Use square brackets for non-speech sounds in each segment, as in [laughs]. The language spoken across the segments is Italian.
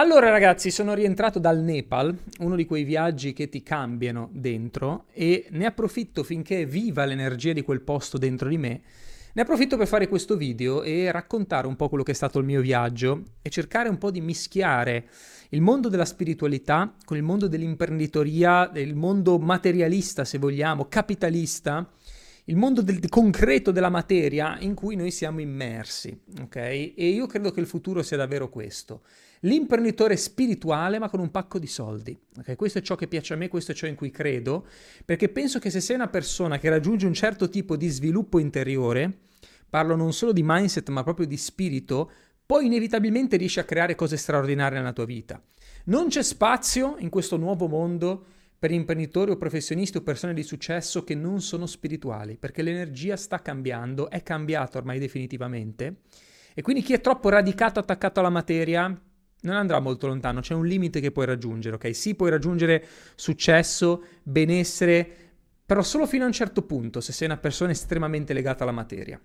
Allora ragazzi, sono rientrato dal Nepal, uno di quei viaggi che ti cambiano dentro e ne approfitto finché è viva l'energia di quel posto dentro di me. Ne approfitto per fare questo video e raccontare un po' quello che è stato il mio viaggio e cercare un po' di mischiare il mondo della spiritualità con il mondo dell'imprenditoria, il mondo materialista se vogliamo, capitalista, il mondo del concreto della materia in cui noi siamo immersi, ok? E io credo che il futuro sia davvero questo l'imprenditore spirituale ma con un pacco di soldi. Okay? Questo è ciò che piace a me, questo è ciò in cui credo, perché penso che se sei una persona che raggiunge un certo tipo di sviluppo interiore, parlo non solo di mindset ma proprio di spirito, poi inevitabilmente riesci a creare cose straordinarie nella tua vita. Non c'è spazio in questo nuovo mondo per imprenditori o professionisti o persone di successo che non sono spirituali, perché l'energia sta cambiando, è cambiata ormai definitivamente. E quindi chi è troppo radicato, attaccato alla materia, non andrà molto lontano, c'è un limite che puoi raggiungere, ok? Sì, puoi raggiungere successo, benessere, però solo fino a un certo punto, se sei una persona estremamente legata alla materia.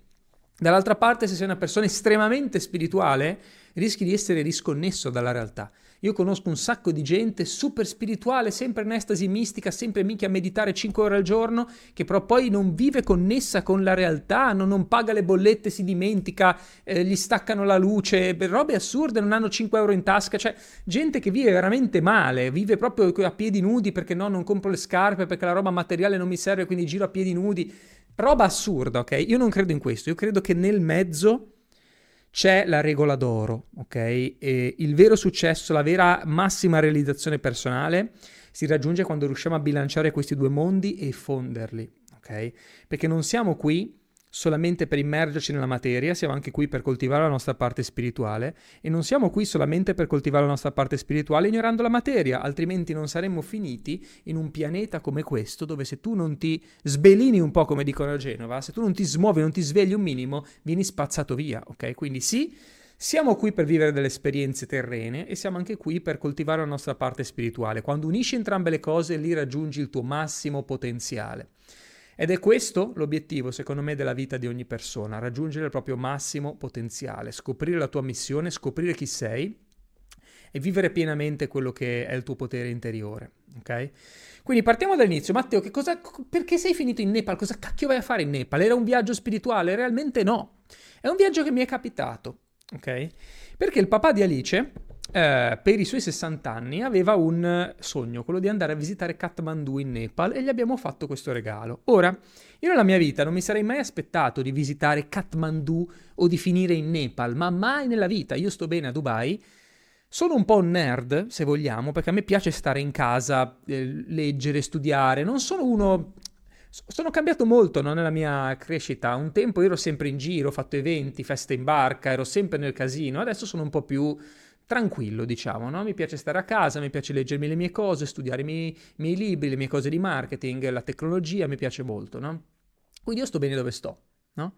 Dall'altra parte, se sei una persona estremamente spirituale, rischi di essere disconnesso dalla realtà. Io conosco un sacco di gente super spirituale, sempre in estasi mistica, sempre minchia a meditare 5 ore al giorno, che però poi non vive connessa con la realtà, non, non paga le bollette, si dimentica, eh, gli staccano la luce, robe assurde, non hanno 5 euro in tasca, cioè gente che vive veramente male, vive proprio a piedi nudi perché no, non compro le scarpe, perché la roba materiale non mi serve, quindi giro a piedi nudi. Roba assurda, ok? Io non credo in questo, io credo che nel mezzo c'è la regola d'oro, ok? E il vero successo, la vera massima realizzazione personale si raggiunge quando riusciamo a bilanciare questi due mondi e fonderli, ok? Perché non siamo qui solamente per immergerci nella materia, siamo anche qui per coltivare la nostra parte spirituale e non siamo qui solamente per coltivare la nostra parte spirituale ignorando la materia, altrimenti non saremmo finiti in un pianeta come questo dove se tu non ti sbelini un po' come dicono a Genova, se tu non ti smuovi, non ti svegli un minimo, vieni spazzato via, ok? Quindi sì, siamo qui per vivere delle esperienze terrene e siamo anche qui per coltivare la nostra parte spirituale. Quando unisci entrambe le cose, lì raggiungi il tuo massimo potenziale. Ed è questo l'obiettivo, secondo me, della vita di ogni persona, raggiungere il proprio massimo potenziale, scoprire la tua missione, scoprire chi sei e vivere pienamente quello che è il tuo potere interiore. Ok? Quindi partiamo dall'inizio. Matteo, cosa, perché sei finito in Nepal? Cosa cacchio vai a fare in Nepal? Era un viaggio spirituale? Realmente no. È un viaggio che mi è capitato. Ok? Perché il papà di Alice eh, per i suoi 60 anni aveva un sogno, quello di andare a visitare Kathmandu in Nepal e gli abbiamo fatto questo regalo. Ora, io nella mia vita non mi sarei mai aspettato di visitare Kathmandu o di finire in Nepal, ma mai nella vita. Io sto bene a Dubai. Sono un po' un nerd, se vogliamo, perché a me piace stare in casa, eh, leggere, studiare. Non sono uno sono cambiato molto no, nella mia crescita. Un tempo ero sempre in giro, ho fatto eventi, feste in barca, ero sempre nel casino. Adesso sono un po' più tranquillo, diciamo, no? Mi piace stare a casa, mi piace leggermi le mie cose, studiare i miei, i miei libri, le mie cose di marketing, la tecnologia, mi piace molto, no? Quindi io sto bene dove sto, no?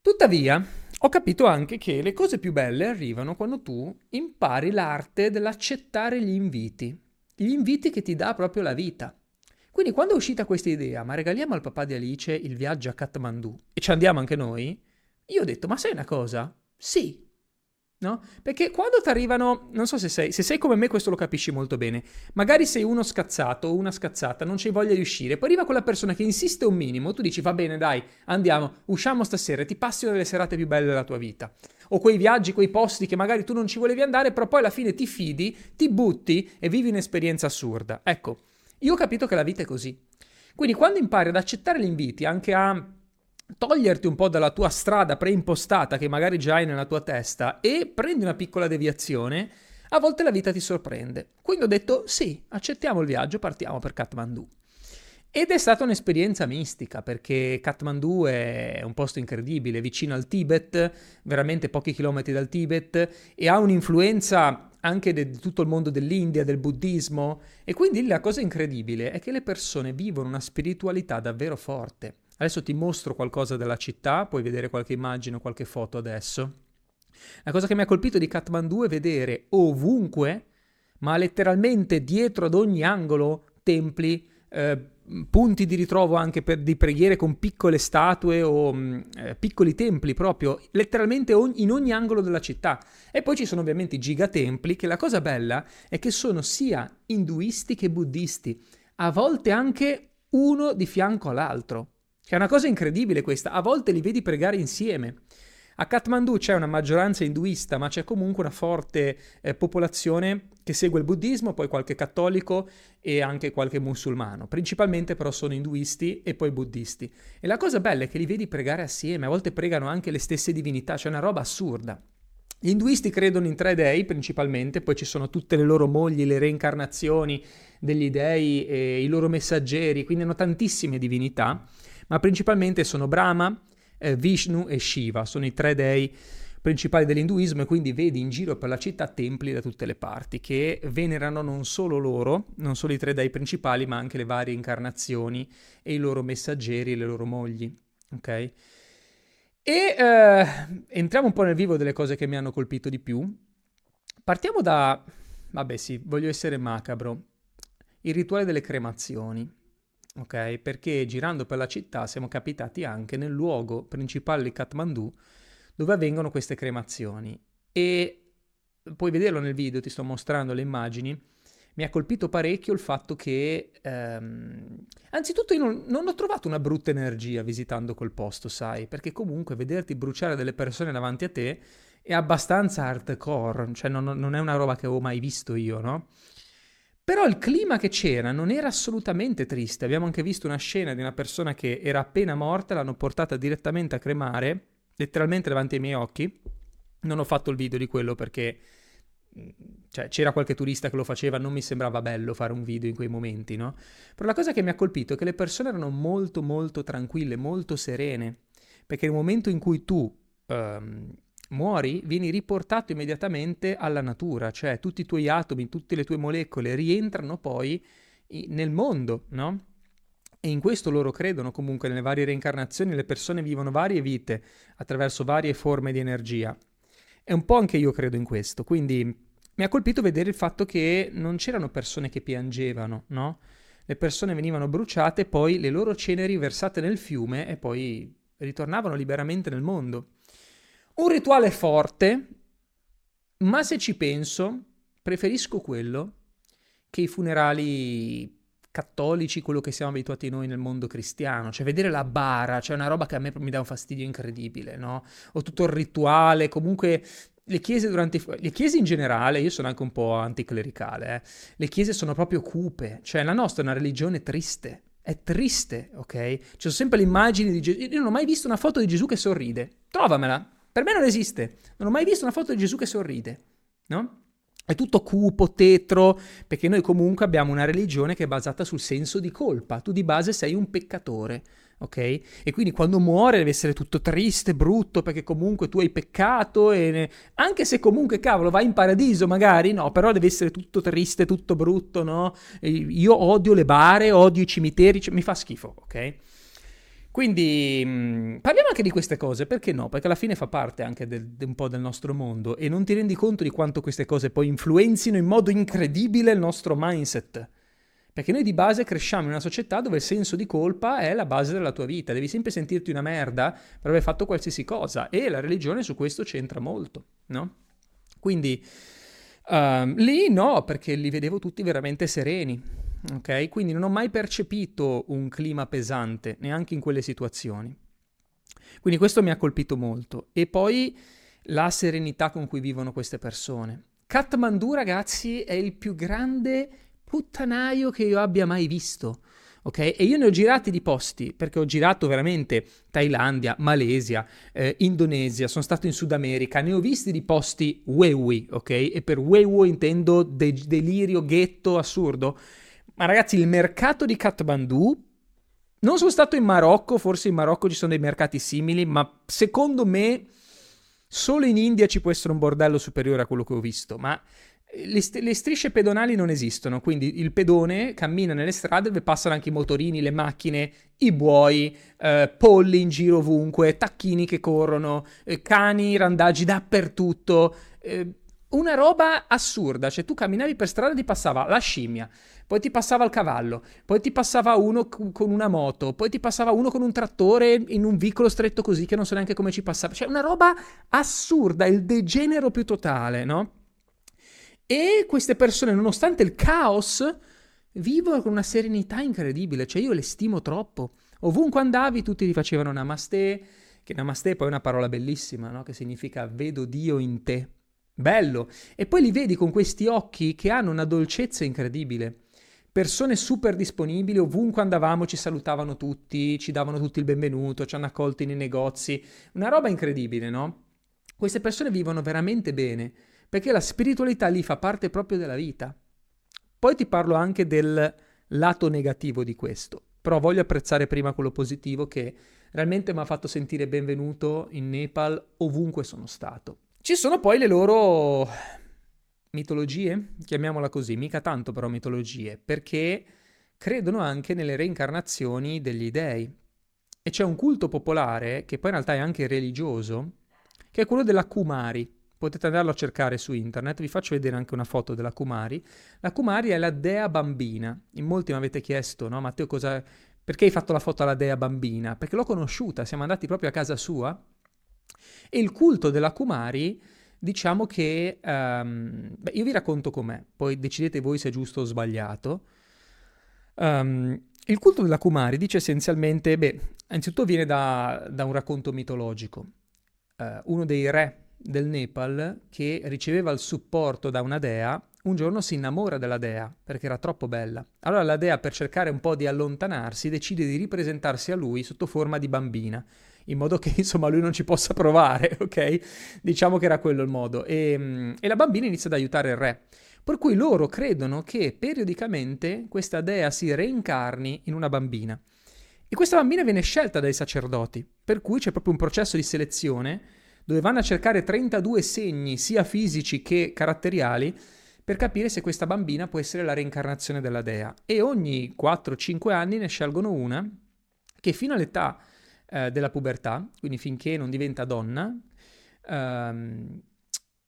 Tuttavia, ho capito anche che le cose più belle arrivano quando tu impari l'arte dell'accettare gli inviti, gli inviti che ti dà proprio la vita. Quindi quando è uscita questa idea, ma regaliamo al papà di Alice il viaggio a Kathmandu e ci andiamo anche noi, io ho detto, ma sai una cosa? Sì, No? Perché quando ti arrivano, non so se sei, se sei come me questo lo capisci molto bene, magari sei uno scazzato o una scazzata, non c'hai voglia di uscire, poi arriva quella persona che insiste un minimo, tu dici va bene dai, andiamo, usciamo stasera, ti passi una delle serate più belle della tua vita. O quei viaggi, quei posti che magari tu non ci volevi andare, però poi alla fine ti fidi, ti butti e vivi un'esperienza assurda. Ecco, io ho capito che la vita è così. Quindi quando impari ad accettare gli inviti, anche a toglierti un po' dalla tua strada preimpostata che magari già hai nella tua testa e prendi una piccola deviazione, a volte la vita ti sorprende. Quindi ho detto sì, accettiamo il viaggio, partiamo per Kathmandu. Ed è stata un'esperienza mistica perché Kathmandu è un posto incredibile, vicino al Tibet, veramente pochi chilometri dal Tibet e ha un'influenza anche di tutto il mondo dell'India, del buddismo e quindi la cosa incredibile è che le persone vivono una spiritualità davvero forte. Adesso ti mostro qualcosa della città, puoi vedere qualche immagine o qualche foto adesso. La cosa che mi ha colpito di Kathmandu è vedere ovunque, ma letteralmente dietro ad ogni angolo, templi, eh, punti di ritrovo anche per, di preghiere con piccole statue o mm, eh, piccoli templi proprio, letteralmente on- in ogni angolo della città. E poi ci sono ovviamente i gigatempli, che la cosa bella è che sono sia induisti che buddisti, a volte anche uno di fianco all'altro. È una cosa incredibile questa, a volte li vedi pregare insieme. A Kathmandu c'è una maggioranza induista, ma c'è comunque una forte eh, popolazione che segue il buddismo, poi qualche cattolico e anche qualche musulmano. Principalmente però sono induisti e poi buddisti. E la cosa bella è che li vedi pregare assieme, a volte pregano anche le stesse divinità, c'è una roba assurda. Gli induisti credono in tre dei principalmente, poi ci sono tutte le loro mogli, le reincarnazioni degli dei e i loro messaggeri, quindi hanno tantissime divinità, ma principalmente sono Brahma, eh, Vishnu e Shiva, sono i tre dei principali dell'induismo e quindi vedi in giro per la città templi da tutte le parti che venerano non solo loro, non solo i tre dei principali, ma anche le varie incarnazioni e i loro messaggeri e le loro mogli. Ok? E eh, entriamo un po' nel vivo delle cose che mi hanno colpito di più. Partiamo da, vabbè sì, voglio essere macabro, il rituale delle cremazioni ok? Perché girando per la città siamo capitati anche nel luogo principale di Kathmandu dove avvengono queste cremazioni e puoi vederlo nel video, ti sto mostrando le immagini. Mi ha colpito parecchio il fatto che, ehm... anzitutto, io non, non, ho trovato una brutta energia visitando quel posto, sai, perché comunque vederti bruciare delle persone davanti a te è abbastanza hardcore, cioè non, non è una roba che ho mai visto io, no? Però il clima che c'era non era assolutamente triste. Abbiamo anche visto una scena di una persona che era appena morta, l'hanno portata direttamente a cremare, letteralmente davanti ai miei occhi. Non ho fatto il video di quello perché mm, cioè, c'era qualche turista che lo faceva, non mi sembrava bello fare un video in quei momenti, no? Però la cosa che mi ha colpito è che le persone erano molto molto tranquille, molto serene, perché nel momento in cui tu um, muori, vieni riportato immediatamente alla natura, cioè tutti i tuoi atomi, tutte le tue molecole rientrano poi nel mondo, no? E in questo loro credono comunque nelle varie reincarnazioni, le persone vivono varie vite attraverso varie forme di energia. E un po' anche io credo in questo, quindi mi ha colpito vedere il fatto che non c'erano persone che piangevano, no? Le persone venivano bruciate, poi le loro ceneri versate nel fiume e poi ritornavano liberamente nel mondo. Un rituale forte, ma se ci penso, preferisco quello che i funerali cattolici, quello che siamo abituati noi nel mondo cristiano, cioè vedere la bara, cioè una roba che a me mi dà un fastidio incredibile, no? O tutto il rituale, comunque le chiese durante le chiese in generale, io sono anche un po' anticlericale, eh? le chiese sono proprio cupe, cioè la nostra è una religione triste, è triste, ok? Ci sono sempre le immagini di Gesù, io non ho mai visto una foto di Gesù che sorride, trovamela, per me non esiste. Non ho mai visto una foto di Gesù che sorride, no? È tutto cupo, tetro, perché noi comunque abbiamo una religione che è basata sul senso di colpa. Tu di base sei un peccatore, ok? E quindi quando muore deve essere tutto triste, brutto, perché comunque tu hai peccato e ne... anche se comunque cavolo vai in paradiso magari, no, però deve essere tutto triste, tutto brutto, no? Io odio le bare, odio i cimiteri, cioè, mi fa schifo, ok? Quindi mm, parliamo anche di queste cose, perché no? Perché alla fine fa parte anche del, de un po' del nostro mondo e non ti rendi conto di quanto queste cose poi influenzino in modo incredibile il nostro mindset. Perché noi di base cresciamo in una società dove il senso di colpa è la base della tua vita, devi sempre sentirti una merda per aver fatto qualsiasi cosa e la religione su questo c'entra molto, no? Quindi um, lì no, perché li vedevo tutti veramente sereni ok? Quindi non ho mai percepito un clima pesante, neanche in quelle situazioni. Quindi questo mi ha colpito molto. E poi la serenità con cui vivono queste persone. Kathmandu, ragazzi, è il più grande puttanaio che io abbia mai visto. Ok? E io ne ho girati di posti, perché ho girato veramente Thailandia, Malesia, eh, Indonesia, sono stato in Sud America, ne ho visti di posti wewi, ok? E per wewi intendo de- delirio, ghetto, assurdo. Ma ragazzi, il mercato di Kathmandu non sono stato in Marocco, forse in Marocco ci sono dei mercati simili, ma secondo me solo in India ci può essere un bordello superiore a quello che ho visto, ma le, st- le, strisce pedonali non esistono, quindi il pedone cammina nelle strade dove passano anche i motorini, le macchine, i buoi, eh, polli in giro ovunque, tacchini che corrono, eh, cani, randaggi dappertutto. Eh, una roba assurda, cioè tu camminavi per strada e ti passava la scimmia, poi ti passava il cavallo, poi ti passava uno con una moto, poi ti passava uno con un trattore in un vicolo stretto così che non so neanche come ci passava, cioè una roba assurda, il degenero più totale, no? E queste persone, nonostante il caos, vivono con una serenità incredibile, cioè io le stimo troppo. Ovunque andavi tutti ti facevano namaste, che namaste poi è una parola bellissima, no? Che significa vedo Dio in te Bello. E poi li vedi con questi occhi che hanno una dolcezza incredibile. Persone super disponibili, ovunque andavamo ci salutavano tutti, ci davano tutti il benvenuto, ci hanno accolti nei negozi. Una roba incredibile, no? Queste persone vivono veramente bene, perché la spiritualità lì fa parte proprio della vita. Poi ti parlo anche del lato negativo di questo, però voglio apprezzare prima quello positivo che realmente mi ha fatto sentire benvenuto in Nepal ovunque sono stato. Ci sono poi le loro mitologie, chiamiamola così, mica tanto però mitologie, perché credono anche nelle reincarnazioni degli dei. E c'è un culto popolare, che poi in realtà è anche religioso, che è quello della Kumari. Potete andarlo a cercare su internet, vi faccio vedere anche una foto della Kumari. La Kumari è la dea bambina. In molti mi avete chiesto, no Matteo, cosa... perché hai fatto la foto alla dea bambina? Perché l'ho conosciuta, siamo andati proprio a casa sua e il culto della Kumari, diciamo che... Um, beh, io vi racconto com'è, poi decidete voi se è giusto o sbagliato. Um, il culto della Kumari dice essenzialmente, beh, innanzitutto viene da, da un racconto mitologico. Uh, uno dei re del Nepal che riceveva il supporto da una dea, un giorno si innamora della dea perché era troppo bella. Allora la dea, per cercare un po' di allontanarsi, decide di ripresentarsi a lui sotto forma di bambina in modo che [laughs] insomma lui non ci possa provare, [laughs] ok? Diciamo che era quello il modo. E, mm, e la bambina inizia ad aiutare il re. Per cui loro credono che periodicamente questa dea si reincarni in una bambina. E questa bambina viene scelta dai sacerdoti, per cui c'è proprio un processo di selezione dove vanno a cercare 32 segni, sia fisici che caratteriali, per capire se questa bambina può essere la reincarnazione della dea. E ogni 4-5 anni ne scelgono una che fino all'età eh, della pubertà, quindi finché non diventa donna, ehm,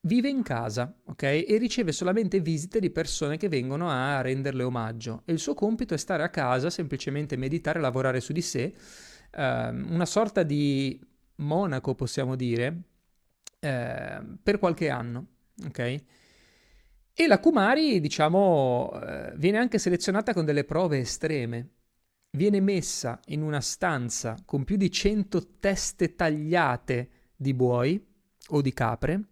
vive in casa, ok? E riceve solamente visite di persone che vengono a renderle omaggio. E il suo compito è stare a casa, semplicemente meditare, lavorare su di sé, ehm, una sorta di monaco, possiamo dire, eh, per qualche anno, ok? E la Kumari, diciamo, eh, viene anche selezionata con delle prove estreme viene messa in una stanza con più di 100 teste tagliate di buoi o di capre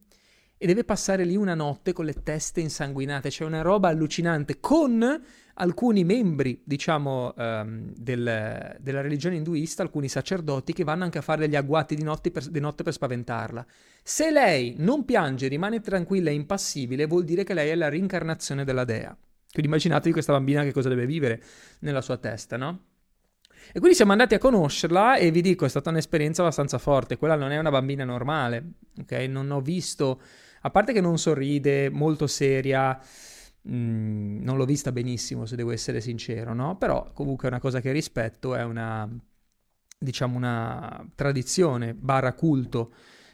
e deve passare lì una notte con le teste insanguinate, c'è una roba allucinante con alcuni membri, diciamo, um, del, della religione induista, alcuni sacerdoti che vanno anche a fare degli agguati di notte, per, di notte per spaventarla. Se lei non piange, rimane tranquilla e impassibile, vuol dire che lei è la rincarnazione della dea. Quindi immaginatevi questa bambina che cosa deve vivere nella sua testa, no? E quindi siamo andati a conoscerla e vi dico, è stata un'esperienza abbastanza forte. Quella non è una bambina normale, ok? Non ho visto, a parte che non sorride, molto seria, mm, non l'ho vista benissimo se devo essere sincero, no? Però comunque è una cosa che rispetto, è una, diciamo, una tradizione barra culto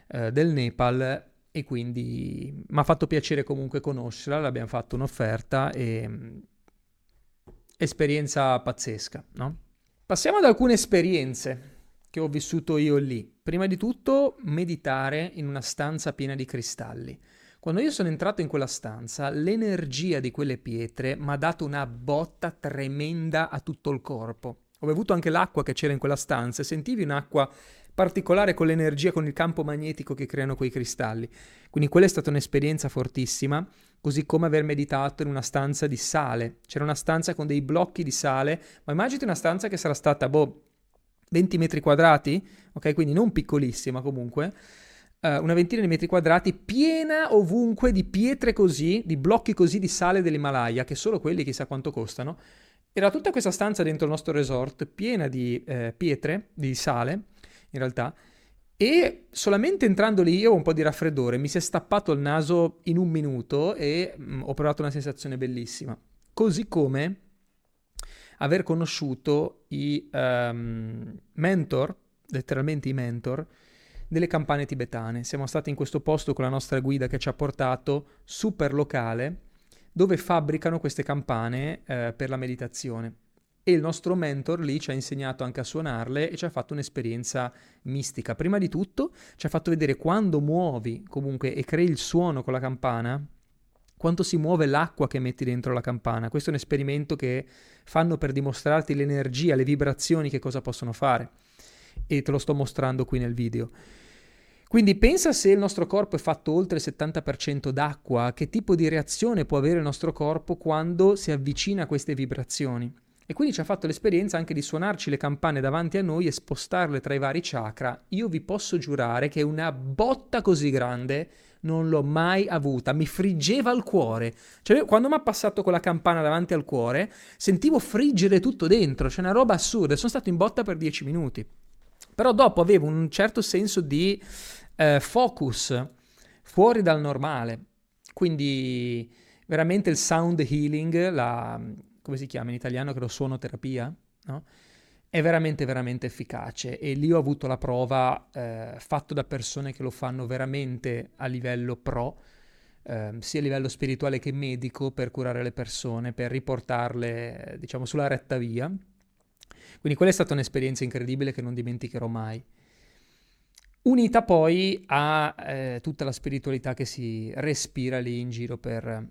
eh, del Nepal e quindi mi ha fatto piacere comunque conoscerla, l'abbiamo fatto un'offerta e mm, esperienza pazzesca, no? Passiamo ad alcune esperienze che ho vissuto io lì. Prima di tutto, meditare in una stanza piena di cristalli. Quando io sono entrato in quella stanza, l'energia di quelle pietre mi ha dato una botta tremenda a tutto il corpo. Ho bevuto anche l'acqua che c'era in quella stanza e sentivi un'acqua particolare con l'energia, con il campo magnetico che creano quei cristalli. Quindi quella è stata un'esperienza fortissima, così come aver meditato in una stanza di sale. C'era una stanza con dei blocchi di sale, ma immaginate una stanza che sarà stata, boh, 20 metri quadrati, ok? Quindi non piccolissima comunque, uh, una ventina di metri quadrati, piena ovunque di pietre così, di blocchi così di sale dell'Himalaya, che solo quelli chissà quanto costano. Era tutta questa stanza dentro il nostro resort, piena di eh, pietre, di sale, in realtà. E solamente entrando lì io ho un po' di raffreddore, mi si è stappato il naso in un minuto e mh, mm, ho provato una sensazione bellissima. Così come aver conosciuto i um, mentor, letteralmente i mentor, delle campane tibetane. Siamo stati in questo posto con la nostra guida che ci ha portato, super locale, dove fabbricano queste campane eh, per la meditazione. E il nostro mentor lì ci ha insegnato anche a suonarle e ci ha fatto un'esperienza mistica. Prima di tutto ci ha fatto vedere quando muovi comunque e crei il suono con la campana, quanto si muove l'acqua che metti dentro la campana. Questo è un esperimento che fanno per dimostrarti l'energia, le vibrazioni, che cosa possono fare. E te lo sto mostrando qui nel video. Quindi pensa se il nostro corpo è fatto oltre il 70% d'acqua, che tipo di reazione può avere il nostro corpo quando si avvicina a queste vibrazioni. E quindi ci ha fatto l'esperienza anche di suonarci le campane davanti a noi e spostarle tra i vari chakra. Io vi posso giurare che una botta così grande non l'ho mai avuta, mi friggeva il cuore. Cioè, quando mi ha passato quella campana davanti al cuore, sentivo friggere tutto dentro, c'è una roba assurda. Sono stato in botta per dieci minuti. Però dopo avevo un certo senso di eh, focus fuori dal normale. Quindi veramente il sound healing, la, come si chiama in italiano, che lo suonoterapia, no? è veramente veramente efficace e lì ho avuto la prova eh, fatto da persone che lo fanno veramente a livello pro, eh, sia a livello spirituale che medico per curare le persone, per riportarle diciamo sulla retta via. Quindi quella è stata un'esperienza incredibile che non dimenticherò mai. Unita poi a eh, tutta la spiritualità che si respira lì in giro per,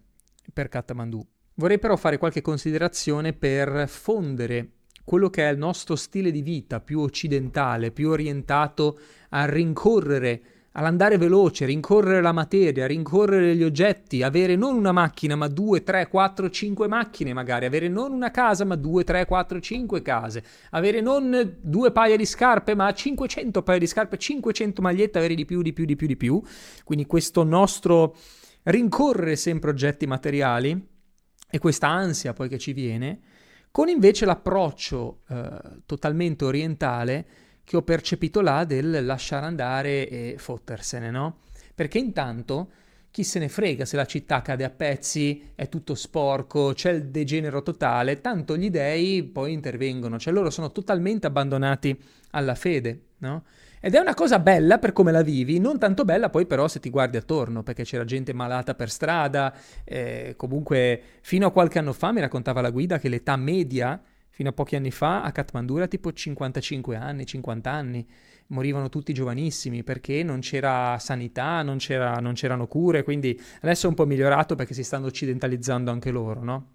per Kathmandu. Vorrei però fare qualche considerazione per fondere quello che è il nostro stile di vita più occidentale, più orientato a rincorrere, all'andare veloce, rincorrere la materia, rincorrere gli oggetti, avere non una macchina ma due, tre, quattro, cinque macchine magari, avere non una casa ma due, tre, quattro, cinque case, avere non due paia di scarpe ma 500 paia di scarpe, 500 magliette, avere di più, di più, di più, di più. Quindi questo nostro rincorrere sempre oggetti materiali e questa ansia poi che ci viene, con invece l'approccio eh, totalmente orientale che ho percepito là del lasciare andare e fottersene, no? Perché intanto chi se ne frega se la città cade a pezzi, è tutto sporco, c'è il degenero totale, tanto gli dei poi intervengono, cioè loro sono totalmente abbandonati alla fede, no? Ed è una cosa bella per come la vivi, non tanto bella poi però se ti guardi attorno, perché c'era gente malata per strada, eh, comunque fino a qualche anno fa mi raccontava la guida che l'età media, fino a pochi anni fa, a Kathmandu era tipo 55 anni, 50 anni, morivano tutti giovanissimi perché non c'era sanità, non, c'era, non c'erano cure, quindi adesso è un po' migliorato perché si stanno occidentalizzando anche loro, no?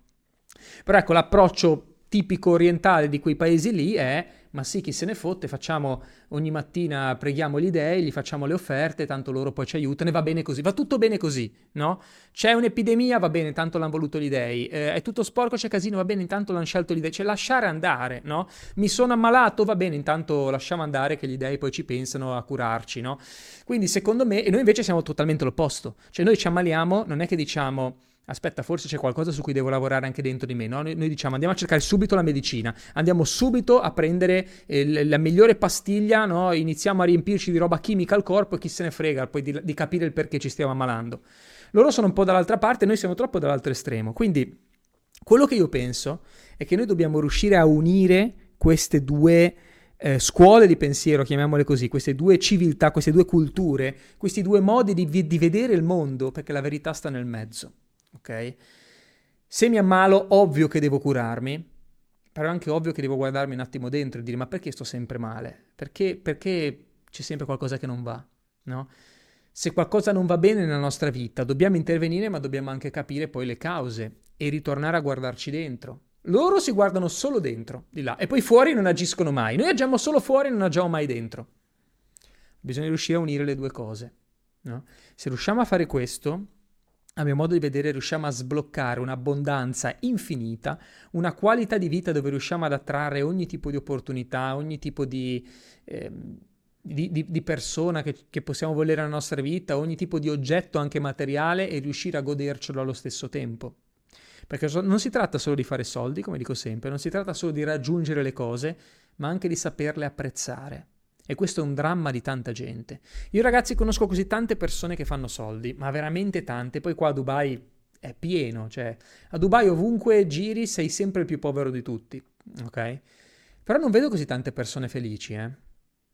Però ecco, l'approccio tipico orientale di quei paesi lì è ma sì, chi se ne fotte, facciamo ogni mattina, preghiamo gli dei, gli facciamo le offerte, tanto loro poi ci aiutano e va bene così, va tutto bene così, no? C'è un'epidemia, va bene, tanto l'hanno voluto gli dei, eh, è tutto sporco, c'è casino, va bene, intanto l'hanno scelto gli dei, cioè lasciare andare, no? Mi sono ammalato, va bene, intanto lasciamo andare che gli dei poi ci pensano a curarci, no? Quindi secondo me, e noi invece siamo totalmente l'opposto, cioè noi ci ammaliamo, non è che diciamo aspetta, forse c'è qualcosa su cui devo lavorare anche dentro di me. No? Noi, noi, diciamo andiamo a cercare subito la medicina, andiamo subito a prendere eh, la migliore pastiglia, no? iniziamo a riempirci di roba chimica al corpo e chi se ne frega poi di, di capire il perché ci stiamo ammalando. Loro sono un po' dall'altra parte, noi siamo troppo dall'altro estremo. Quindi quello che io penso è che noi dobbiamo riuscire a unire queste due eh, scuole di pensiero, chiamiamole così, queste due civiltà, queste due culture, questi due modi di, di vedere il mondo, perché la verità sta nel mezzo ok? Se mi ammalo, ovvio che devo curarmi, però è anche ovvio che devo guardarmi un attimo dentro e dire ma perché sto sempre male? Perché, perché c'è sempre qualcosa che non va, no? Se qualcosa non va bene nella nostra vita, dobbiamo intervenire, ma dobbiamo anche capire poi le cause e ritornare a guardarci dentro. Loro si guardano solo dentro, di là, e poi fuori non agiscono mai. Noi agiamo solo fuori e non agiamo mai dentro. Bisogna riuscire a unire le due cose. No? Se riusciamo a fare questo, a mio modo di vedere riusciamo a sbloccare un'abbondanza infinita, una qualità di vita dove riusciamo ad attrarre ogni tipo di opportunità, ogni tipo di, eh, di, di, di persona che, che, possiamo volere nella nostra vita, ogni tipo di oggetto anche materiale e riuscire a godercelo allo stesso tempo. Perché non si tratta solo di fare soldi, come dico sempre, non si tratta solo di raggiungere le cose, ma anche di saperle apprezzare. E questo è un dramma di tanta gente. Io ragazzi conosco così tante persone che fanno soldi, ma veramente tante. Poi qua a Dubai è pieno, cioè a Dubai ovunque giri sei sempre il più povero di tutti, ok? Però non vedo così tante persone felici, eh.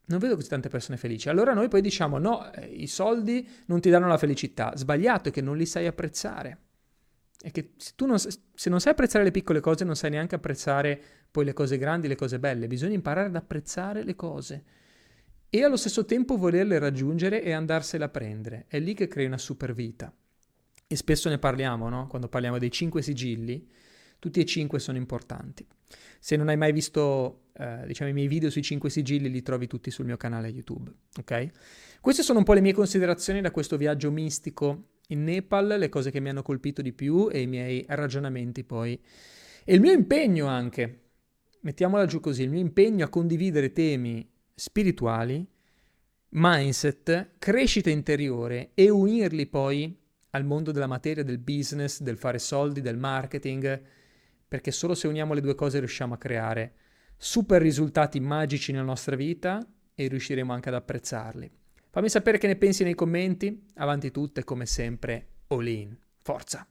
Non vedo così tante persone felici. Allora noi poi diciamo no, eh, i soldi non ti danno la felicità. Sbagliato è che non li sai apprezzare. E che se tu non, se non sai apprezzare le piccole cose, non sai neanche apprezzare poi le cose grandi, le cose belle. Bisogna imparare ad apprezzare le cose e allo stesso tempo volerle raggiungere e andarsene a prendere. È lì che crei una super vita. E spesso ne parliamo, no? Quando parliamo dei cinque sigilli, tutti e cinque sono importanti. Se non hai mai visto, eh, diciamo, i miei video sui cinque sigilli, li trovi tutti sul mio canale YouTube, ok? Queste sono un po' le mie considerazioni da questo viaggio mistico in Nepal, le cose che mi hanno colpito di più e i miei ragionamenti poi. E il mio impegno anche, mettiamola giù così, il mio impegno a condividere temi spirituali, mindset, crescita interiore e unirli poi al mondo della materia, del business, del fare soldi, del marketing, perché solo se uniamo le due cose riusciamo a creare super risultati magici nella nostra vita e riusciremo anche ad apprezzarli. Fammi sapere che ne pensi nei commenti, avanti tutte come sempre, all in, forza!